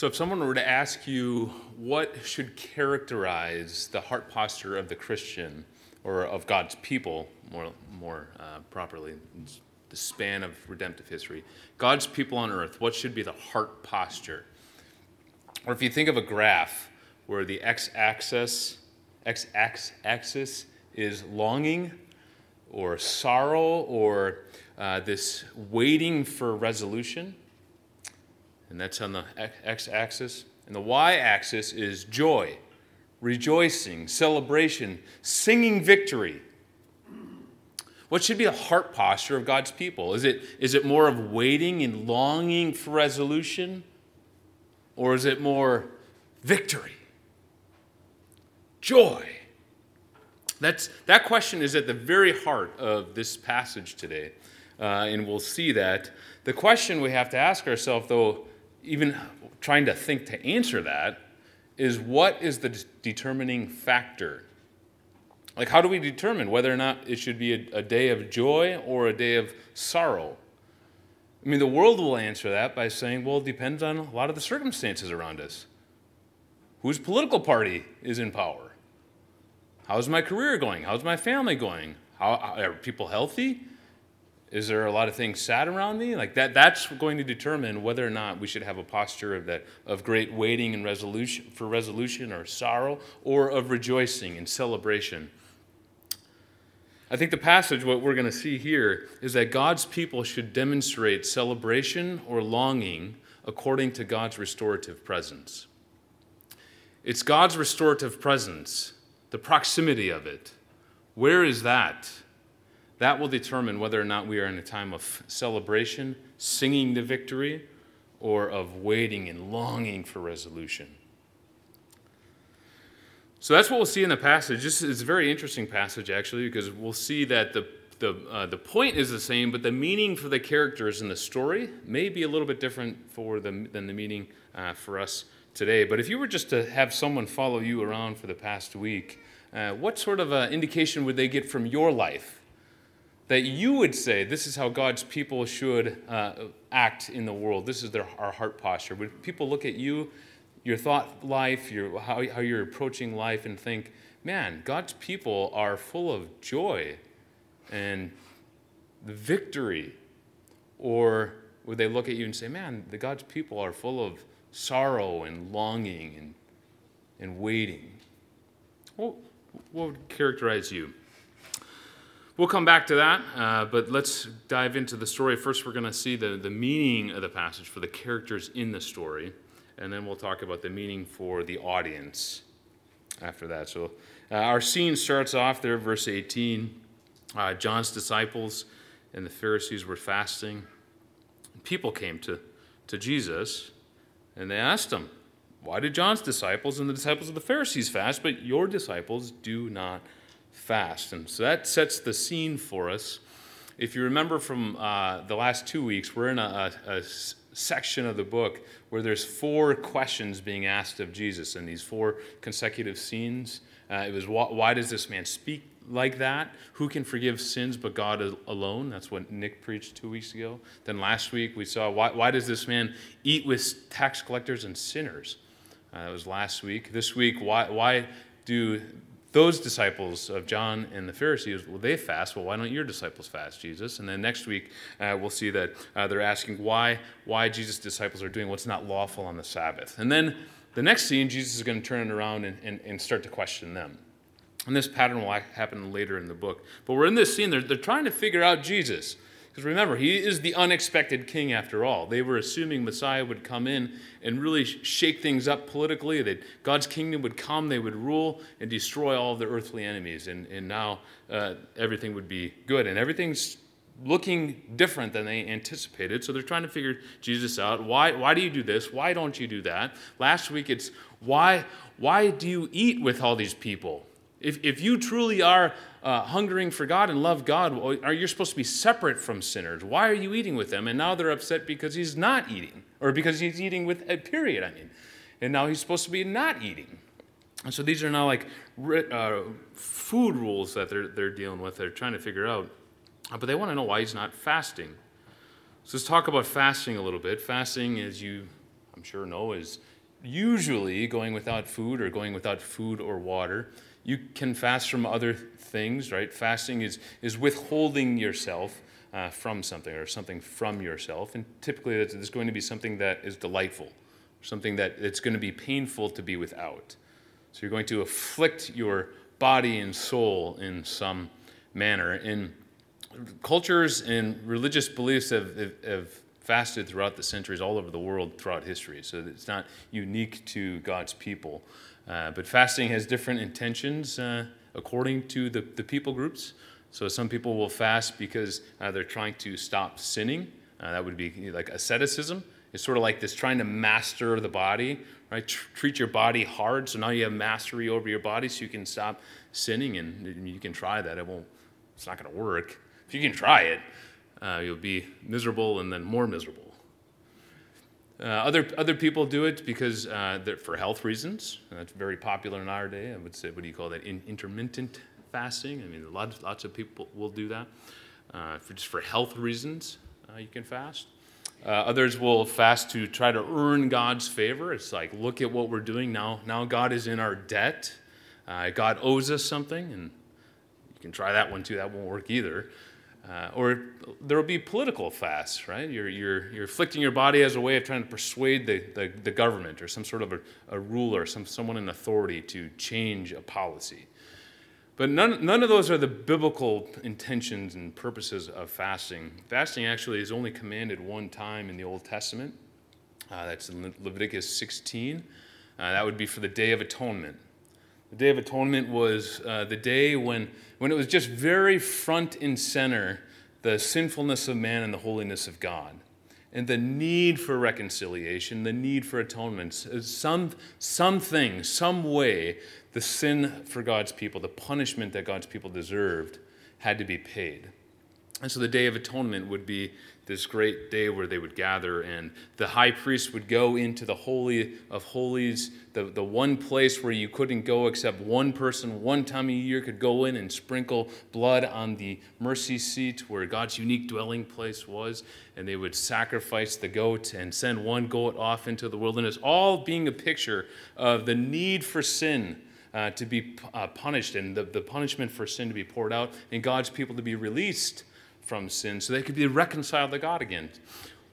So, if someone were to ask you what should characterize the heart posture of the Christian or of God's people, more, more uh, properly, the span of redemptive history, God's people on earth, what should be the heart posture? Or if you think of a graph where the x axis, x axis is longing or sorrow or uh, this waiting for resolution, and that's on the x axis. And the y axis is joy, rejoicing, celebration, singing victory. What should be the heart posture of God's people? Is it, is it more of waiting and longing for resolution? Or is it more victory? Joy? That's, that question is at the very heart of this passage today. Uh, and we'll see that. The question we have to ask ourselves, though, even trying to think to answer that, is what is the determining factor? Like, how do we determine whether or not it should be a, a, day of joy or a day of sorrow? I mean, the world will answer that by saying, well, it depends on a lot of the circumstances around us. Whose political party is in power? How's my career going? How's my family going? How, are people healthy? Is there a lot of things sad around me? Like that, that's going to determine whether or not we should have a posture of that of great waiting and resolution for resolution or sorrow, or of rejoicing and celebration. I think the passage, what we're going to see here, is that God's people should demonstrate celebration or longing according to God's restorative presence. It's God's restorative presence, the proximity of it. Where is that? That will determine whether or not we are in a time of celebration, singing the victory, or of waiting and longing for resolution. So that's what we'll see in the passage. This is a very interesting passage, actually, because we'll see that the, the, uh, the point is the same, but the meaning for the characters in the story may be a little bit different for the, than the meaning uh, for us today. But if you were just to have someone follow you around for the past week, uh, what sort of uh, indication would they get from your life that you would say this is how God's people should uh, act in the world. This is their, our heart posture. Would people look at you, your thought life, your, how, how you're approaching life, and think, man, God's people are full of joy and victory? Or would they look at you and say, man, the God's people are full of sorrow and longing and, and waiting? What, what would characterize you? We'll come back to that, uh, but let's dive into the story. First, we're going to see the, the meaning of the passage for the characters in the story, and then we'll talk about the meaning for the audience after that. So, uh, our scene starts off there, verse 18. Uh, John's disciples and the Pharisees were fasting. People came to, to Jesus, and they asked him, Why did John's disciples and the disciples of the Pharisees fast, but your disciples do not fast. And so that sets the scene for us. If you remember from uh, the last two weeks, we're in a, a, a section of the book where there's four questions being asked of Jesus in these four consecutive scenes. Uh, it was why, does this man speak like that? Who can forgive sins but God alone? That's what Nick preached two weeks ago. Then last week we saw why, why does this man eat with tax collectors and sinners? Uh, that was last week. This week, why, why do those disciples of John and the Pharisees, well, they fast. Well, why don't your disciples fast, Jesus? And then next week, uh, we'll see that uh, they're asking why, why Jesus' disciples are doing what's not lawful on the Sabbath. And then the next scene, Jesus is going to turn it around and, and, and start to question them. And this pattern will happen later in the book. But we're in this scene, they're, they're trying to figure out Jesus. Because remember, he is the unexpected king after all. They were assuming Messiah would come in and really shake things up politically, that God's kingdom would come, they would rule and destroy all of their earthly enemies. And, and now uh, everything would be good. And everything's looking different than they anticipated. So they're trying to figure Jesus out. Why, why do you do this? Why don't you do that? Last week it's why, why do you eat with all these people? If, if you truly are uh, hungering for God and love God, are you supposed to be separate from sinners? Why are you eating with them? And now they're upset because he's not eating, or because he's eating with a period, I mean. And now he's supposed to be not eating. And so these are now like uh, food rules that they're, they're dealing with, they're trying to figure out. But they want to know why he's not fasting. So let's talk about fasting a little bit. Fasting, as you I'm sure know, is usually going without food or going without food or water. You can fast from other things, right? Fasting is, is withholding yourself uh, from something or something from yourself. And typically, it's going to be something that is delightful, something that it's going to be painful to be without. So you're going to afflict your body and soul in some manner. And cultures and religious beliefs have, have, have fasted throughout the centuries all over the world throughout history. So it's not unique to God's people. Uh, but fasting has different intentions uh, according to the, the people groups. So some people will fast because uh, they're trying to stop sinning. Uh, that would be like asceticism. It's sort of like this trying to master the body, right? Tr- treat your body hard. So now you have mastery over your body so you can stop sinning. And you can try that. It won't, it's not going to work. If you can try it, uh, you'll be miserable and then more miserable. Uh, other, other people do it because uh, for health reasons. That's very popular in our day. I would say, what do you call that? In, intermittent fasting. I mean, lots, lots of people will do that. Uh, for, just for health reasons, uh, you can fast. Uh, others will fast to try to earn God's favor. It's like, look at what we're doing now. Now God is in our debt. Uh, God owes us something, and you can try that one too. That won't work either. Uh, or there will be political fasts, right? You're, you're, you're afflicting your body as a way of trying to persuade the, the, the government or some sort of a, a ruler, some, someone in authority to change a policy. But none, none of those are the biblical intentions and purposes of fasting. Fasting actually is only commanded one time in the Old Testament. Uh, that's in Le- Leviticus 16. Uh, that would be for the Day of Atonement. The Day of Atonement was uh, the day when, when it was just very front and center the sinfulness of man and the holiness of God and the need for reconciliation, the need for atonement, some, something, some way the sin for God's people, the punishment that God's people deserved, had to be paid. And so the Day of Atonement would be this great day where they would gather, and the high priest would go into the Holy of Holies, the, the one place where you couldn't go except one person, one time a year could go in and sprinkle blood on the mercy seat where God's unique dwelling place was. And they would sacrifice the goat and send one goat off into the wilderness, all being a picture of the need for sin uh, to be uh, punished and the, the punishment for sin to be poured out and God's people to be released from sin so they could be reconciled to God again.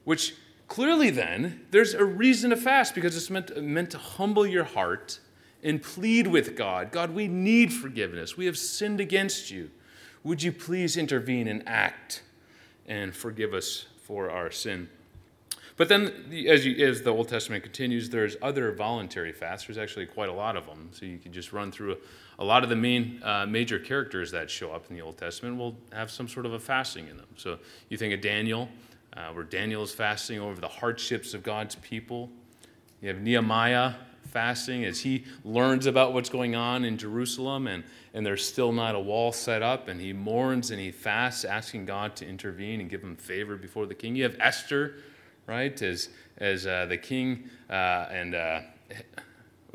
Which clearly then, there's a reason to fast because it's meant, meant to humble your heart and plead with God God, we need forgiveness. We have sinned against you. Would you please intervene and act and forgive us for our sin? But then, as, you, as the Old Testament continues, there's other voluntary fasts. There's actually quite a lot of them. So you can just run through a, lot of the main uh, major characters that show up in the Old Testament will have some sort of a fasting in them. So you think of Daniel, uh, where Daniel is fasting over the hardships of God's people. You have Nehemiah fasting as he learns about what's going on in Jerusalem and, and there's still not a wall set up, and he mourns and he fasts, asking God to intervene and give him favor before the king. You have Esther right? As, as uh, the king uh, and uh,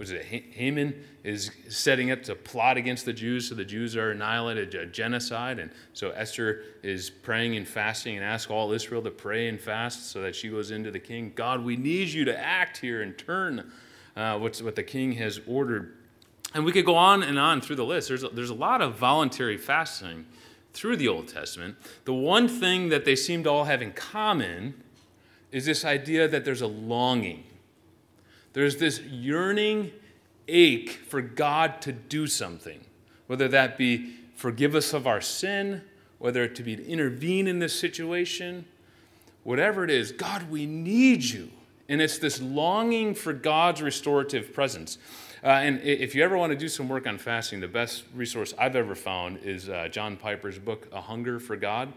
was it Haman is setting up to plot against the Jews, so the Jews are annihilated, a genocide, and so Esther is praying and fasting and asks all Israel to pray and fast, so that she goes into the king. God, we need you to act here and turn uh, what's what the king has ordered. And we could go on and on through the list. There's a, there's a lot of voluntary fasting through the Old Testament. The one thing that they seem to all have in common is this idea that there's a longing. There's this yearning ache for God to do something, whether that be forgive us of our sin, whether it to be to intervene in this situation, whatever it is, God, we need you. And it's this longing for God's restorative presence. Uh, and if you ever want to do some work on fasting, the best resource I've ever found is uh, John Piper's book, A Hunger for God.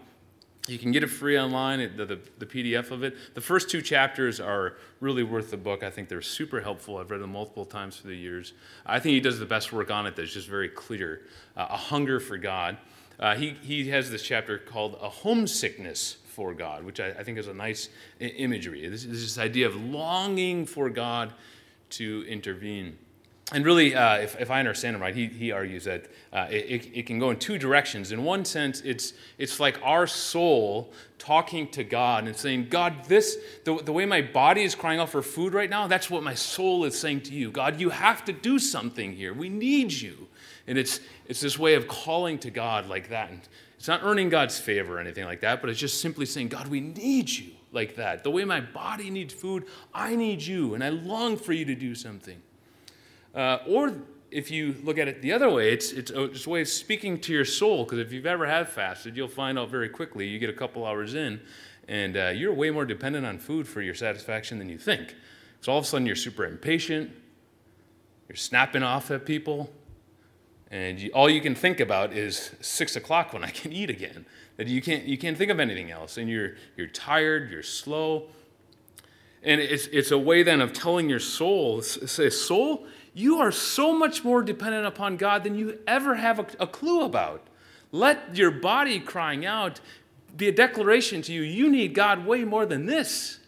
You can get it free online, the, the, the, PDF of it. The first two chapters are really worth the book. I think they're super helpful. I've read them multiple times through the years. I think he does the best work on it that's just very clear uh, a hunger for God. Uh, he, he has this chapter called A Homesickness for God, which I, I think is a nice imagery. This is this idea of longing for God to intervene. And really, uh, if, if I understand him right, he, he argues that uh, it, it can go in two directions. In one sense, it's, it's like our soul talking to God and saying, God, this, the, the way my body is crying out for food right now, that's what my soul is saying to you. God, you have to do something here. We need you. And it's, it's this way of calling to God like that. And it's not earning God's favor or anything like that, but it's just simply saying, God, we need you like that. The way my body needs food, I need you, and I long for you to do something. Uh, or if you look at it the other way, it's, it's, it's a way of speaking to your soul, because if you've ever had fasted, you'll find out very quickly, you get a couple hours in, and uh, you're way more dependent on food for your satisfaction than you think. So all of a sudden, you're super impatient, you're snapping off at people, and you, all you can think about is six o'clock when I can eat again. That you can't, you can't think of anything else, and you're, you're tired, you're slow. And it's, it's a way then of telling your soul, say, soul, you are so much more dependent upon God than you ever have a, a clue about. Let your body crying out be a declaration to you you need God way more than this.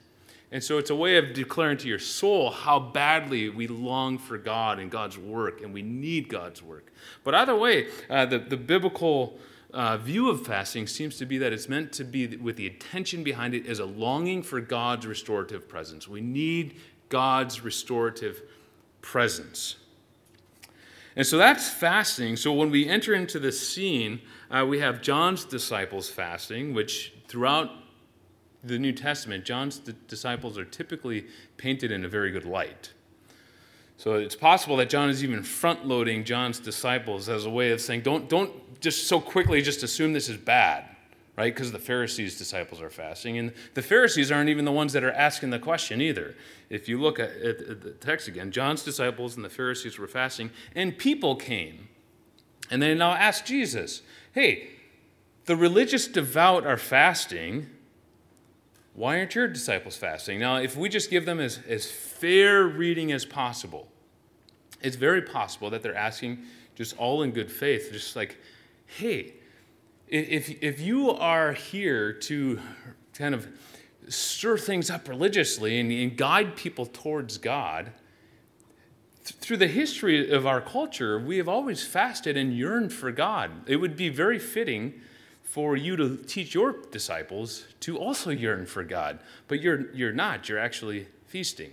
And so it's a way of declaring to your soul how badly we long for God and God's work, and we need God's work. But either way, uh, the, the biblical uh, view of fasting seems to be that it's meant to be with the intention behind it as a longing for God's restorative presence. We need God's restorative presence. And so that's fasting. So when we enter into this scene, uh, we have John's disciples fasting, which throughout the New Testament, John's disciples are typically painted in a very good light. So it's possible that John is even front loading John's disciples as a way of saying, don't, don't just so quickly just assume this is bad right? Because the Pharisees' disciples are fasting. And the Pharisees aren't even the ones that are asking the question either. If you look at, at, the text again, John's disciples and the Pharisees were fasting, and people came. And they now ask Jesus, hey, the religious devout are fasting. Why aren't your disciples fasting? Now, if we just give them as, as fair reading as possible, it's very possible that they're asking just all in good faith, just like, hey, if, if you are here to kind of stir things up religiously and, and guide people towards God, th- through the history of our culture, we have always fasted and yearned for God. It would be very fitting for you to teach your disciples to also yearn for God, but you're, you're not. You're actually feasting.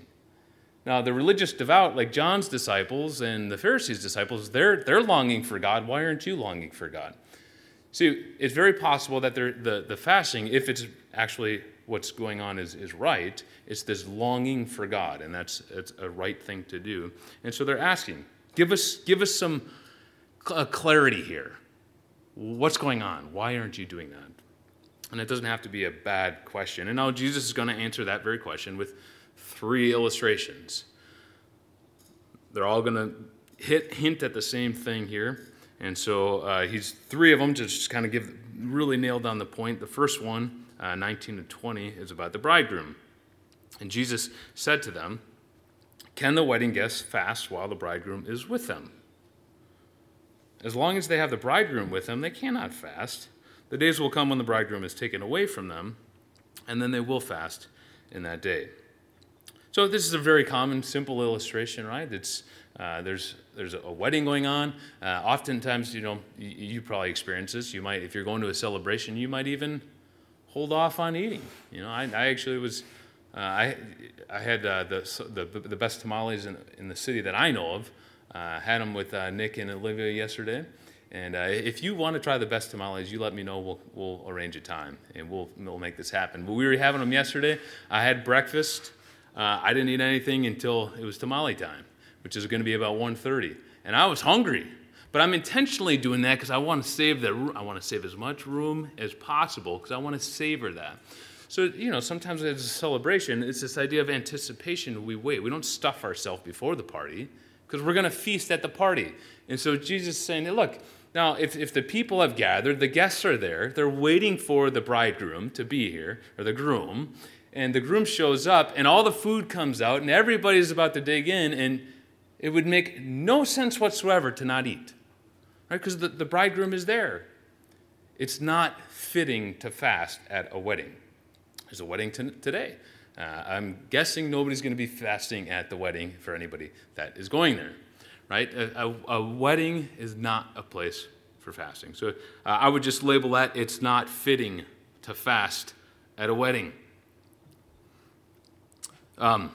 Now, the religious devout, like John's disciples and the Pharisees' disciples, they're, they're longing for God. Why aren't you longing for God? See, it's very possible that the, the fasting, if it's actually what's going on is, is right, it's this longing for God, and that's it's a right thing to do. And so they're asking, give us, give us some uh, clarity here. What's going on? Why aren't you doing that? And it doesn't have to be a bad question. And now Jesus is going to answer that very question with three illustrations. They're all going to hint at the same thing here. And so uh, he's three of them just kind of give really nailed down the point. The first one, uh, 19 to 20, is about the bridegroom. And Jesus said to them, Can the wedding guests fast while the bridegroom is with them? As long as they have the bridegroom with them, they cannot fast. The days will come when the bridegroom is taken away from them, and then they will fast in that day. So, this is a very common, simple illustration, right? It's uh, there's there's a wedding going on. Uh, oftentimes, you know, you, you, probably experience this. You might, if you're going to a celebration, you might even hold off on eating. You know, I, I actually was, uh, I I had uh, the, the the best tamales in, in the city that I know of. Uh, had them with Nick and Olivia yesterday. And if you want to try the best tamales, you let me know. We'll, we'll arrange a time and we'll, we'll make this happen. But we were having them yesterday. I had breakfast. I didn't eat anything until it was tamale time which is going to be about 1.30. And I was hungry. But I'm intentionally doing that because I want to save the I want to save as much room as possible because I want to savor that. So, you know, sometimes as a celebration, it's this idea of anticipation. We wait. We don't stuff ourselves before the party because we're going to feast at the party. And so Jesus is saying, look, now, if, if the people have gathered, the guests are there, they're waiting for the bridegroom to be here, or the groom, and the groom shows up, and all the food comes out, and everybody's about to dig in, and it would make no sense whatsoever to not eat, right? Because the, the bridegroom is there. It's not fitting to fast at a wedding. There's a wedding t- today. Uh, I'm guessing nobody's going to be fasting at the wedding for anybody that is going there, right? A, a, a wedding is not a place for fasting. So uh, I would just label that it's not fitting to fast at a wedding. Um,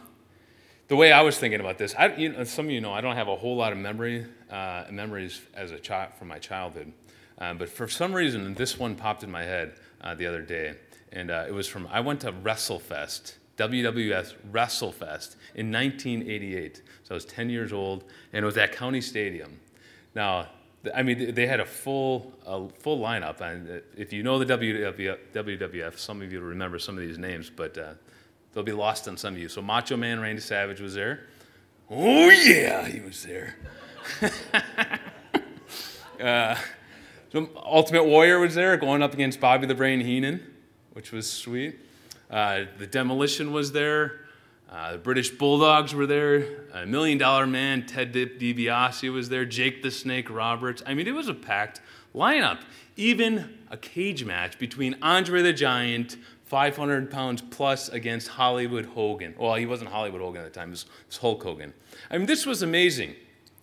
the way I was thinking about this, I, you know, some of you know I don't have a whole lot of memory uh, memories as a child from my childhood, um, but for some reason this one popped in my head uh, the other day, and uh, it was from I went to WrestleFest, WWF WrestleFest in 1988. So I was 10 years old, and it was at County Stadium. Now, I mean, they had a full, a full lineup. And if you know the WWF, some of you remember some of these names, but uh, they'll be lost on some of you. So Macho Man Randy Savage was there. Oh, yeah, he was there. uh, so Ultimate Warrior was there going up against Bobby the Brain Heenan, which was sweet. Uh, the Demolition was there. Uh, the British Bulldogs were there. A Million Dollar Man, Ted DiBiase was there. Jake the Snake Roberts. I mean, it was a packed lineup. Even a cage match between Andre the Giant, 500 pounds plus, against Hollywood Hogan. Well, he wasn't Hollywood Hogan at the time, it was, it was Hulk Hogan. I mean, this was amazing.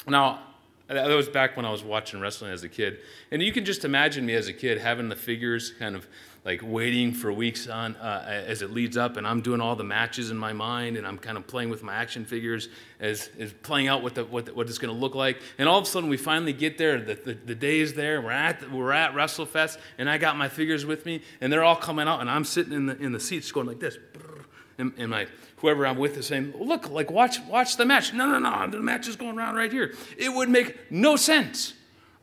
Now, that was back when I was watching wrestling as a kid. And you can just imagine me as a kid having the figures kind of like waiting for weeks on uh, as it leads up, and I'm doing all the matches in my mind, and I'm kind of playing with my action figures as, as playing out what, the, what, the, what it's going to look like. And all of a sudden, we finally get there. The, the, the day is there. We're at, we're at WrestleFest, and I got my figures with me, and they're all coming out, and I'm sitting in the, in the seats going like this. And, and my whoever I'm with is saying, "Look, like watch watch the match." No, no, no, the match is going around right here. It would make no sense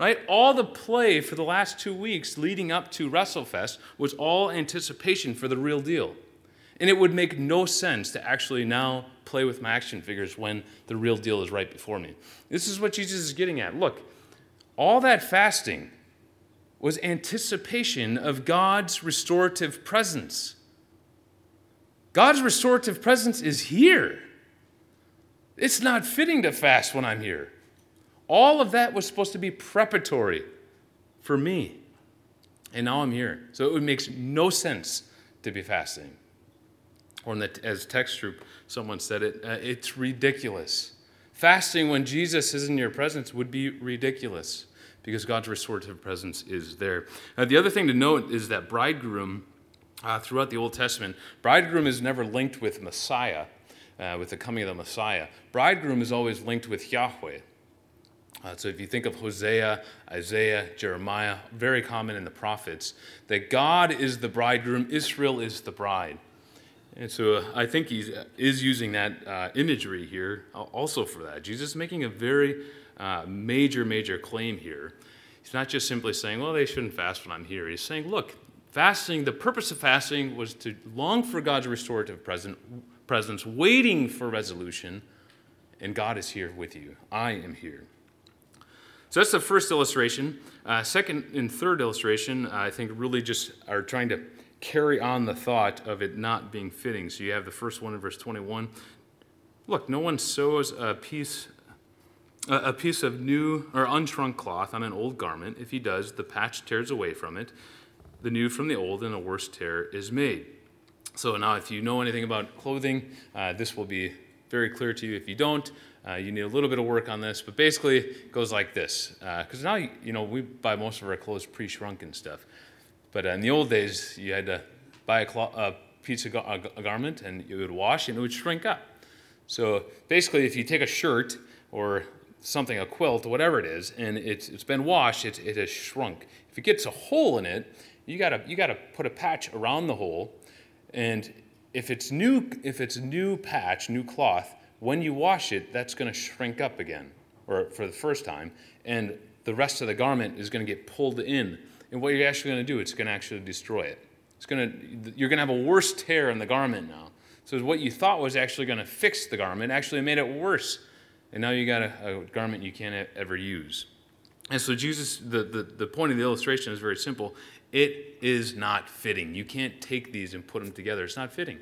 right? All the play for the last two weeks leading up to WrestleFest was all anticipation for the real deal. And it would make no sense to actually now play with my action figures when the real deal is right before me. This is what Jesus is getting at. Look, all that fasting was anticipation of God's restorative presence. God's restorative presence is here. It's not fitting to fast when I'm here. All of that was supposed to be preparatory for me. And now I'm here. So it makes no sense to be fasting. Or the, as text group, someone said it, uh, it's ridiculous. Fasting when Jesus is in your presence would be ridiculous because God's restorative presence is there. Uh, the other thing to note is that bridegroom, uh, throughout the Old Testament, bridegroom is never linked with Messiah, uh, with the coming of the Messiah. Bridegroom is always linked with Yahweh. Uh, so if you think of Hosea, Isaiah, Jeremiah, very common in the prophets, that God is the bridegroom, Israel is the bride. And so uh, I think he is using that uh, imagery here also for that. Jesus is making a very uh, major, major claim here. He's not just simply saying, well, they shouldn't fast when I'm here. He's saying, look, fasting, the purpose of fasting was to long for God's restorative present, presence, waiting for resolution, and God is here with you. I am here. So that's the first illustration. Uh, second and third illustration, I think, really just are trying to carry on the thought of it not being fitting. So you have the first one in verse 21. Look, no one sews a piece a piece of new or unshrunk cloth on an old garment. If he does, the patch tears away from it, the new from the old, and a worse tear is made. So now, if you know anything about clothing, uh, this will be very clear to you. If you don't, uh, you need a little bit of work on this, but basically it goes like this. Because uh, now, you know, we buy most of our clothes pre-shrunk and stuff. But uh, in the old days, you had to buy a, a piece of a, a garment and it would wash and it would shrink up. So basically, if you take a shirt or something, a quilt, whatever it is, and it's, it's been washed, it, it has shrunk. If it gets a hole in it, you gotta, you gotta put a patch around the hole. And if it's new, if it's new patch, new cloth, when you wash it, that's going to shrink up again, or for the first time, and the rest of the garment is going to get pulled in. And what you're actually going to do, it's going to actually destroy it. It's going to, you're going to have a worse tear in the garment now. So what you thought was actually going to fix the garment actually made it worse. And now you got a, a garment you can't ever use. And so Jesus, the, the, the point of the illustration is very simple. It is not fitting. You can't take these and put them together. It's not fitting.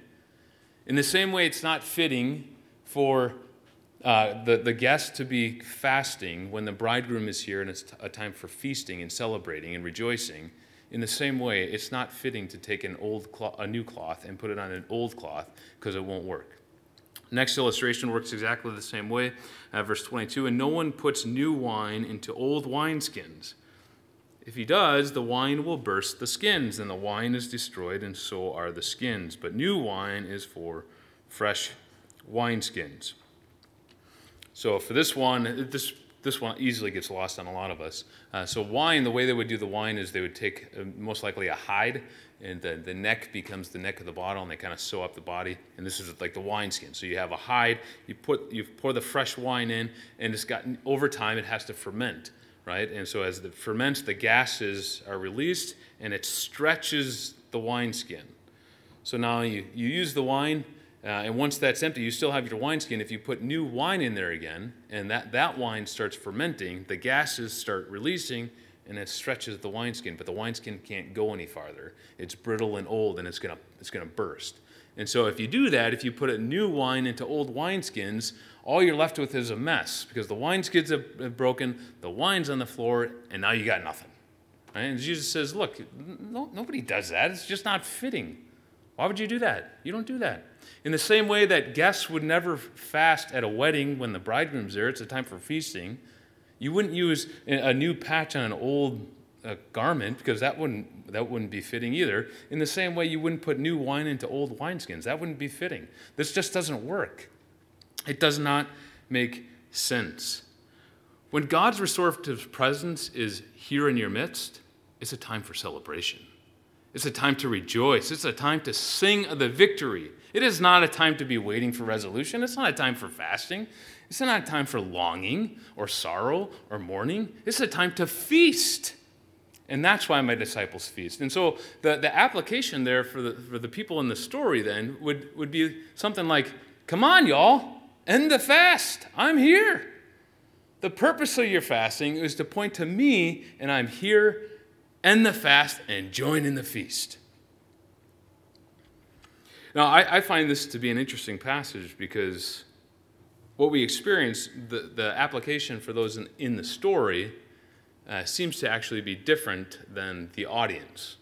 In the same way, it's not fitting for uh, the, the guest to be fasting when the bridegroom is here and it's a time for feasting and celebrating and rejoicing. In the same way, it's not fitting to take an old a new cloth and put it on an old cloth because it won't work. Next illustration works exactly the same way. Uh, verse 22 And no one puts new wine into old wineskins. If he does, the wine will burst the skins, and the wine is destroyed, and so are the skins. But new wine is for fresh wineskins. So for this one, this this one easily gets lost on a lot of us. Uh, so wine, the way they would do the wine is they would take uh, most likely a hide, and the, the neck becomes the neck of the bottle, and they kind of sew up the body. And this is like the wineskin. So you have a hide, you put you pour the fresh wine in, and it's got over time it has to ferment, right? And so as it ferments, the gases are released, and it stretches the wineskin. So now you, you use the wine uh, and once that's empty, you still have your wineskin. If you put new wine in there again, and that, that wine starts fermenting, the gases start releasing, and it stretches the wineskin. But the wineskin can't go any farther. It's brittle and old, and it's gonna it's gonna burst. And so if you do that, if you put a new wine into old wineskins, all you're left with is a mess because the wineskins have broken, the wine's on the floor, and now you got nothing. Right? And Jesus says, "Look, no, nobody does that. It's just not fitting. Why would you do that? You don't do that." In the same way that guests would never fast at a wedding when the bridegroom's there, it's a time for feasting. You wouldn't use a new patch on an old uh, garment because that wouldn't, that wouldn't be fitting either. In the same way, you wouldn't put new wine into old wineskins. That wouldn't be fitting. This just doesn't work. It does not make sense. When God's restorative presence is here in your midst, it's a time for celebration. It's a time to rejoice. It's a time to sing of the victory it is not a time to be waiting for resolution. It's not a time for fasting. It's not a time for longing or sorrow or mourning. It's a time to feast. And that's why my disciples feast. And so the, the application there for the, for the people in the story then would, would be something like come on, y'all, end the fast. I'm here. The purpose of your fasting is to point to me, and I'm here. End the fast and join in the feast. Now, I, I, find this to be an interesting passage because what we experience, the, the application for those in, in the story, uh, seems to actually be different than the audience.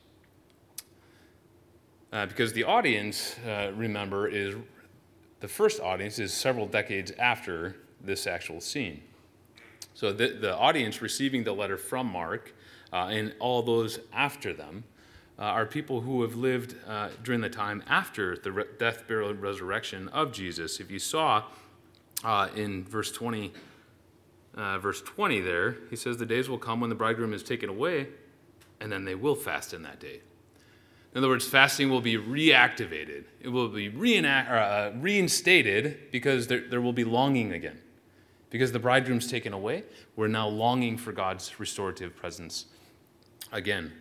Uh, because the audience, uh, remember, is the first audience is several decades after this actual scene. So the, the audience receiving the letter from Mark uh, and all those after them uh, are people who have lived uh, during the time after the re- death, burial, and resurrection of Jesus. If you saw uh, in verse 20, uh, verse 20 there, he says, The days will come when the bridegroom is taken away, and then they will fast in that day. In other words, fasting will be reactivated. It will be reenact, uh, reinstated because there, there will be longing again. Because the bridegroom's taken away, we're now longing for God's restorative presence again.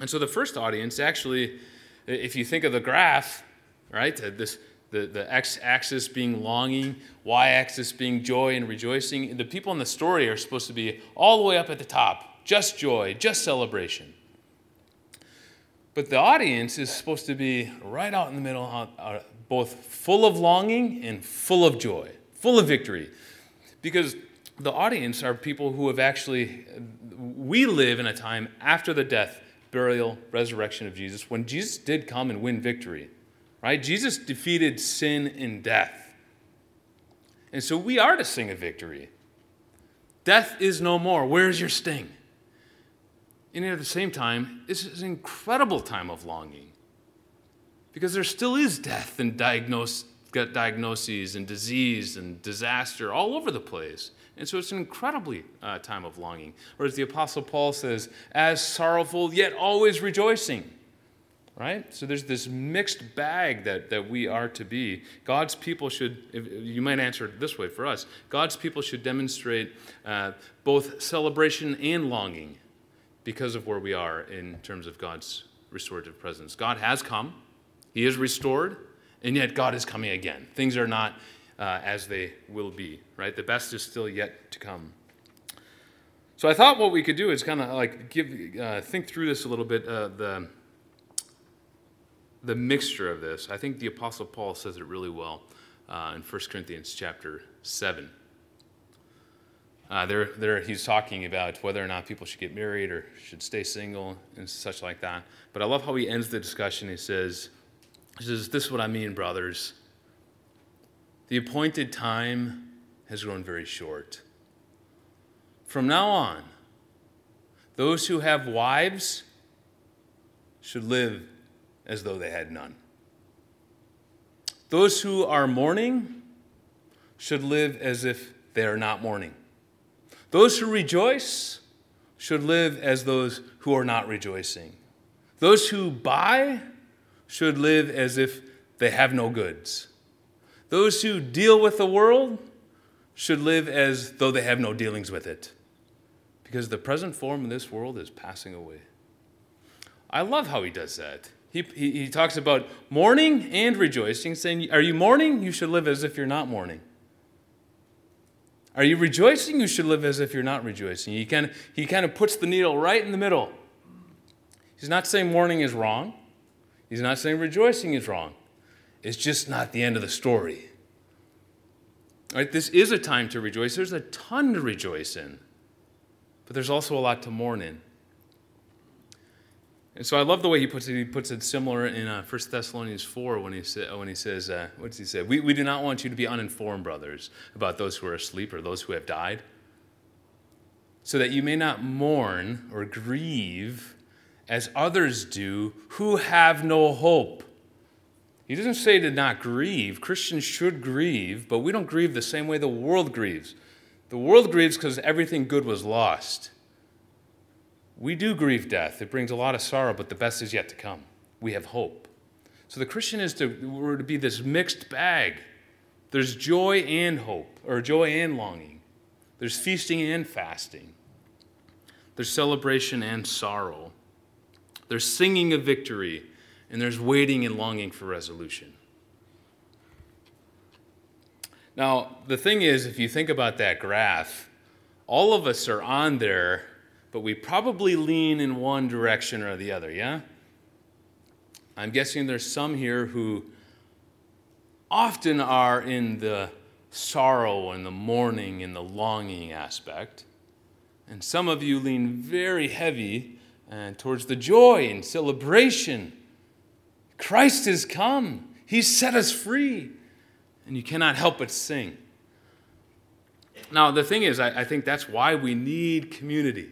And so the first audience actually, if you think of the graph, right, this, the, the x axis being longing, y axis being joy and rejoicing, the people in the story are supposed to be all the way up at the top, just joy, just celebration. But the audience is supposed to be right out in the middle, both full of longing and full of joy, full of victory. Because the audience are people who have actually, we live in a time after the death burial, resurrection of Jesus, when Jesus did come and win victory, right? Jesus defeated sin and death. And so we are to sing a victory. Death is no more. Where's your sting? And at the same time, this is an incredible time of longing because there still is death and diagnose, diagnoses and disease and disaster all over the place. And so it's an incredibly uh, time of longing. Or as the Apostle Paul says, as sorrowful, yet always rejoicing. Right? So there's this mixed bag that, that we are to be. God's people should, you might answer it this way for us God's people should demonstrate uh, both celebration and longing because of where we are in terms of God's restorative presence. God has come, He is restored, and yet God is coming again. Things are not uh, as they will be, right? The best is still yet to come. So I thought what we could do is kind of like give, uh, think through this a little bit, uh, the, the mixture of this. I think the Apostle Paul says it really well uh, in 1 Corinthians chapter 7. Uh, there, there, he's talking about whether or not people should get married or should stay single and such like that. But I love how he ends the discussion. He says, he says, This is what I mean, brothers. The appointed time has grown very short. From now on, those who have wives should live as though they had none. Those who are mourning should live as if they are not mourning. Those who rejoice should live as those who are not rejoicing. Those who buy should live as if they have no goods. Those who deal with the world should live as though they have no dealings with it. Because the present form of this world is passing away. I love how he does that. He, he, he talks about mourning and rejoicing, saying, Are you mourning? You should live as if you're not mourning. Are you rejoicing? You should live as if you're not rejoicing. He kind of, he kind of puts the needle right in the middle. He's not saying mourning is wrong, he's not saying rejoicing is wrong. It's just not the end of the story. Right? This is a time to rejoice. There's a ton to rejoice in, but there's also a lot to mourn in. And so I love the way he puts it. He puts it similar in uh, 1 Thessalonians 4 when he, sa- when he says, uh, what does he say? We, we do not want you to be uninformed, brothers, about those who are asleep or those who have died, so that you may not mourn or grieve as others do who have no hope. He doesn't say to not grieve. Christians should grieve, but we don't grieve the same way the world grieves. The world grieves because everything good was lost. We do grieve death. It brings a lot of sorrow, but the best is yet to come. We have hope. So the Christian is to, we're to be this mixed bag. There's joy and hope, or joy and longing. There's feasting and fasting. There's celebration and sorrow. There's singing of victory, and there's waiting and longing for resolution. Now, the thing is, if you think about that graph, all of us are on there but we probably lean in one direction or the other, yeah? I'm guessing there's some here who often are in the sorrow and the mourning and the longing aspect. And some of you lean very heavy uh, towards the joy and celebration. Christ has come, He's set us free. And you cannot help but sing. Now, the thing is, I, I think that's why we need community.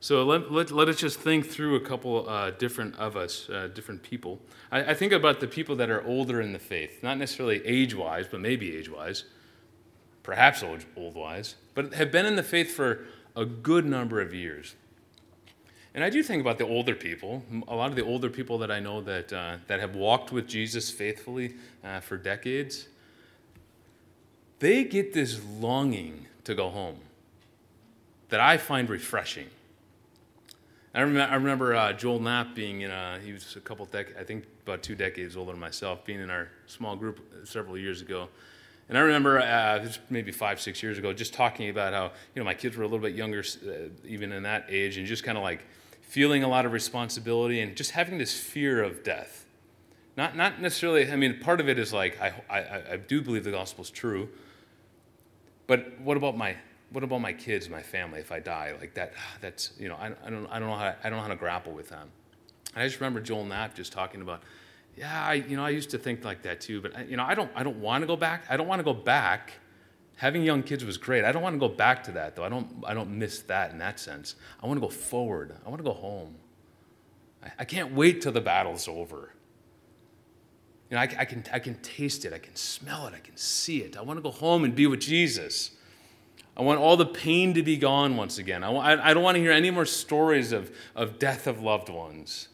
So let, let, let us just think through a couple uh, different of us, uh, different people. I, I, think about the people that are older in the faith, not necessarily age wise, but maybe age wise, perhaps old wise, but have been in the faith for a good number of years. And I do think about the older people, a lot of the older people that I know that, uh, that have walked with Jesus faithfully uh, for decades. They get this longing to go home that I find refreshing. I remember, I remember uh, Joel Knapp being in a, he was a couple decades, I think about two decades older than myself, being in our small group several years ago. And I remember uh, maybe five, six years ago, just talking about how, you know, my kids were a little bit younger, uh, even in that age, and just kind of like feeling a lot of responsibility and just having this fear of death. Not, not necessarily, I mean, part of it is like, I, I, I do believe the gospel is true, but what about my what about my kids, my family, if I die? Like that, that's, you know, I, I, don't, I, don't know how to, I don't know how to grapple with them. I just remember Joel Knapp just talking about, yeah, I, you know, I used to think like that too, but, you know, I don't, I don't want to go back. I don't want to go back. Having young kids was great. I don't want to go back to that, though. I don't, I don't miss that in that sense. I want to go forward. I want to go home. I, I can't wait till the battle's over. You know, I, I, can, I can taste it. I can smell it. I can see it. I want to go home and be with Jesus. I want all the pain to be gone once again. I, I don't want to hear any more stories of, of death of loved ones.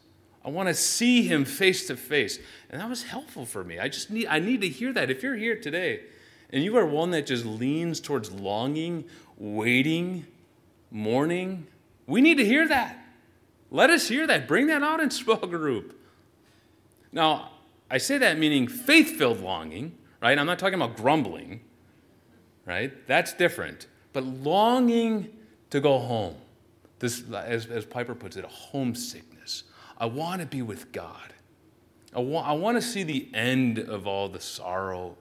I want to see him face to face. And that was helpful for me. I just need, I need to hear that. If you're here today and you are one that just leans towards longing, waiting, mourning, we need to hear that. Let us hear that. Bring that out in small group. Now, I say that meaning faith filled longing, right? I'm not talking about grumbling, right? That's different but longing to go home. This, as, as Piper puts it, a homesickness. I want to be with God. I want, I want to see the end of all the sorrow.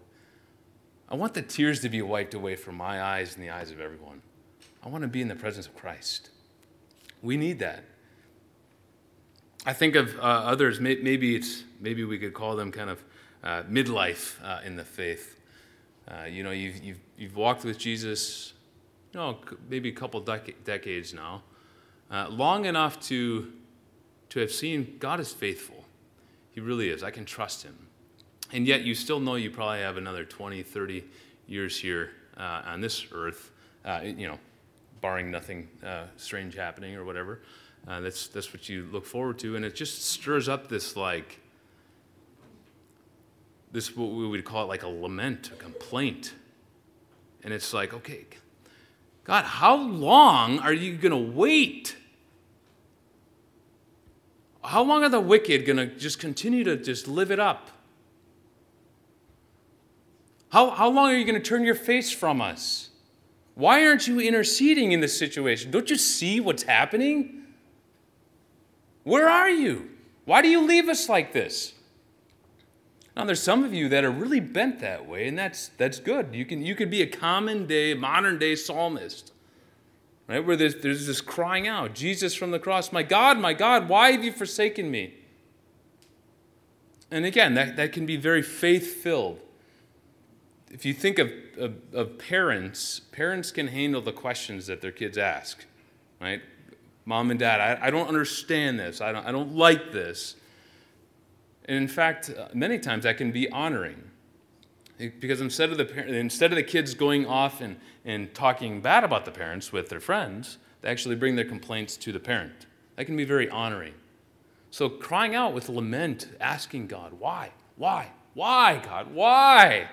I want the tears to be wiped away from my eyes and the eyes of everyone. I want to be in the presence of Christ. We need that. I think of uh, others, maybe, it's, maybe we could call them kind of uh, midlife uh, in the faith. Uh, you know, you've, you've, you've walked with Jesus, you know, maybe a couple dec- decades now, uh, long enough to, to have seen God is faithful. He really is. I can trust him. And yet, you still know you probably have another 20, 30 years here uh, on this earth, uh, you know, barring nothing uh, strange happening or whatever. Uh, that's, that's what you look forward to. And it just stirs up this, like, this, what we would call it like a lament, a complaint. And it's like, okay, God, how long are you going to wait? How long are the wicked going to just continue to just live it up? How, how long are you going to turn your face from us? Why aren't you interceding in this situation? Don't you see what's happening? Where are you? Why do you leave us like this? Now, there's some of you that are really bent that way, and that's, that's good. You can, you could be a common day, modern day psalmist, right? Where there's, there's this crying out Jesus from the cross, My God, my God, why have you forsaken me? And again, that, that can be very faith filled. If you think of, of, of parents, parents can handle the questions that their kids ask, right? Mom and dad, I, I don't understand this. I don't, I don't like this. And in fact, uh, many times that can be honoring. Because instead of the, instead of the kids going off and, and talking bad about the parents with their friends, they actually bring their complaints to the parent. That can be very honoring. So crying out with lament, asking God, why? Why? Why, God? Why?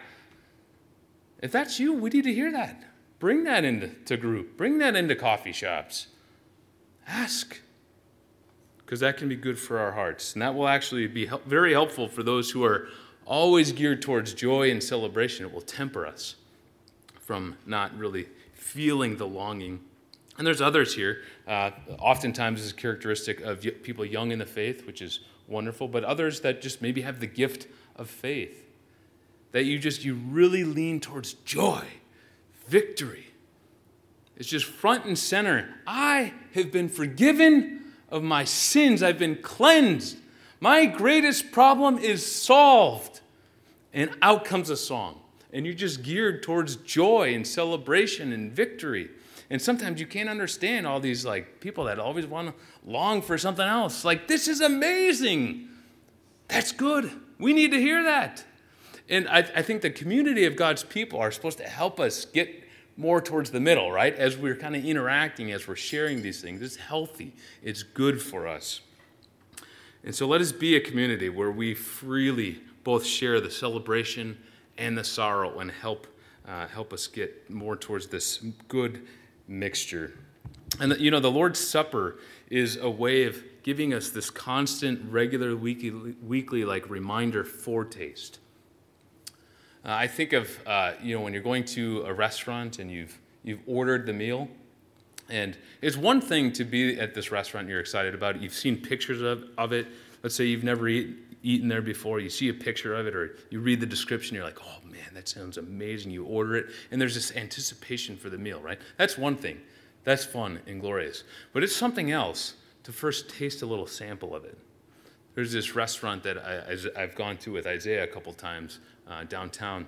If that's you, we need to hear that. Bring that into group, bring that into coffee shops. Ask because that can be good for our hearts. And that will actually be help, very helpful for those who are always geared towards joy and celebration. It will temper us from not really feeling the longing. And there's others here. Uh, oftentimes, is characteristic of people young in the faith, which is wonderful, but others that just maybe have the gift of faith. That you just, you really lean towards joy, victory. It's just front and center. I have been forgiven of my sins. I've been cleansed. My greatest problem is solved. And out comes a song. And you're just geared towards joy and celebration and victory. And sometimes you can't understand all these like people that always want to long for something else. Like, this is amazing. That's good. We need to hear that. And I, I think the community of God's people are supposed to help us get more towards the middle, right? As we're kind of interacting, as we're sharing these things. It's healthy, it's good for us. And so let us be a community where we freely both share the celebration and the sorrow and help, uh, help us get more towards this good mixture. And you know, the Lord's Supper is a way of giving us this constant, regular, weekly, weekly like reminder foretaste uh, I think of, uh, you know, when you're going to a restaurant and you've, you've ordered the meal, and it's one thing to be at this restaurant you're excited about it. You've seen pictures of, of it. Let's say you've never eat, eaten there before. You see a picture of it or you read the description. You're like, oh man, that sounds amazing. You order it, and there's this anticipation for the meal, right? That's one thing. That's fun and glorious. But it's something else to first taste a little sample of it. There's this restaurant that I, have gone to with Isaiah a couple times uh, downtown,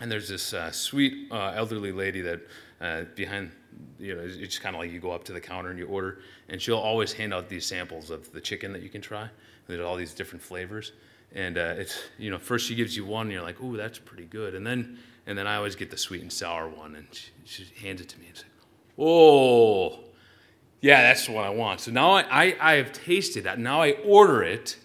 and there's this uh, sweet uh, elderly lady that uh, behind, you know, it's just kind of like you go up to the counter and you order, and she'll always hand out these samples of the chicken that you can try. There's all these different flavors, and uh, it's you know first she gives you one, and you're like, ooh, that's pretty good, and then and then I always get the sweet and sour one, and she, she hands it to me and says, oh yeah, that's what I want. So now I, I, I have tasted that. Now I order it,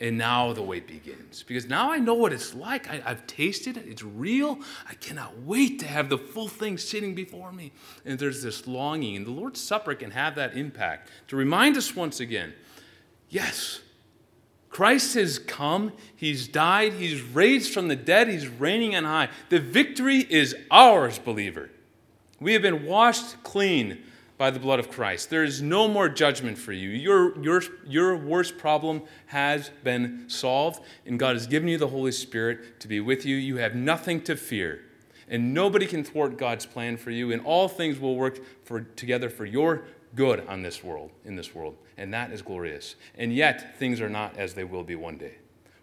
and now the wait begins. Because now I know what it's like. I, have tasted it, it's real. I cannot wait to have the full thing sitting before me. And there's this longing. And the Lord's Supper can have that impact to remind us once again yes, Christ has come, He's died, He's raised from the dead, He's reigning on high. The victory is ours, believer. We have been washed clean by the blood of Christ. There is no more judgment for you. Your, your, your worst problem has been solved, and God has given you the Holy Spirit to be with you. You have nothing to fear, and nobody can thwart God's plan for you, and all things will work for, together for your good on this world, in this world, and that is glorious. And yet, things are not as they will be one day.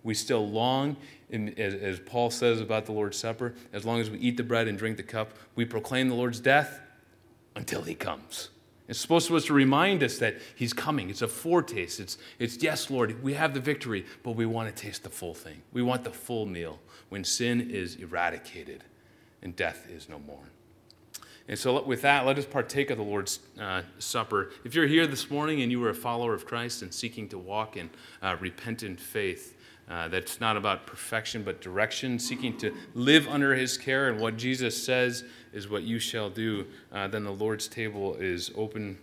we still long, as, as Paul says about the Lord's Supper, as long as we eat the bread and drink the cup, we proclaim the Lord's death until he comes. It's supposed to, us to remind us that he's coming. It's a foretaste. It's, it's, yes, Lord, we have the victory, but we want to taste the full thing. We want the full meal when sin is eradicated and death is no more. And so, with that, let us partake of the Lord's uh, Supper. If you're here this morning and you are a follower of Christ and seeking to walk in uh, repentant faith, uh, that's not about perfection but direction, seeking to live under his care, and what Jesus says is what you shall do, uh, then the Lord's table is open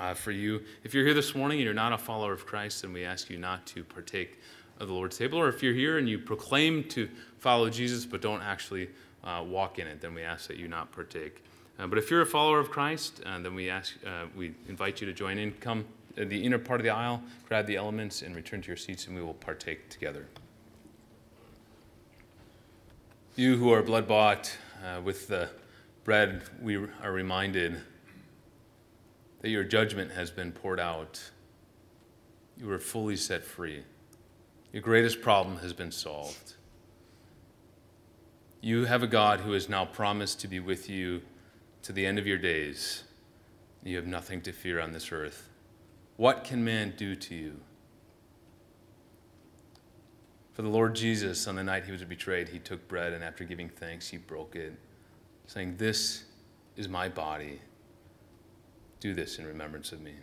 uh, for you. If you're here this morning and you're not a follower of Christ, then we ask you not to partake of the Lord's table. Or if you're here and you proclaim to follow Jesus but don't actually uh, walk in it, then we ask that you not partake. Uh, but if you're a follower of Christ, then we ask, we invite you to join in. Come the inner part of the aisle, grab the elements, and return to your seats, and we will partake together. You who are blood bought uh, with the bread, we are reminded that your judgment has been poured out. You are fully set free. Your greatest problem has been solved. You have a God who has now promised to be with you to the end of your days. You have nothing to fear on this earth. What can man do to you? For the Lord Jesus, on the night he was betrayed, he took bread and after giving thanks, he broke it, saying, This is my body. Do this in remembrance of me.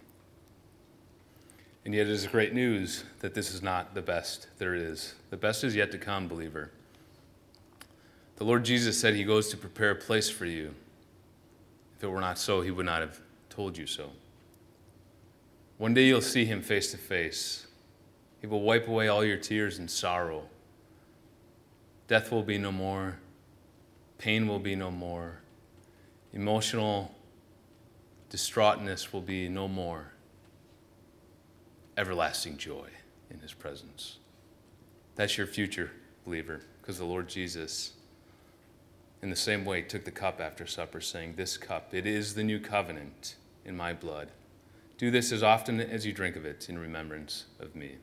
And yet, it is great news that this is not the best there is. The best is yet to come, believer. The Lord Jesus said he goes to prepare a place for you. If it were not so, he would not have told you so. One day you'll see him face to face. He will wipe away all your tears and sorrow. Death will be no more. Pain will be no more. Emotional distraughtness will be no more. Everlasting joy in his presence. That's your future, believer, because the Lord Jesus in the same way, took the cup after supper, saying, This cup, it is the new covenant in my blood. Do this as often as you drink of it in remembrance of me.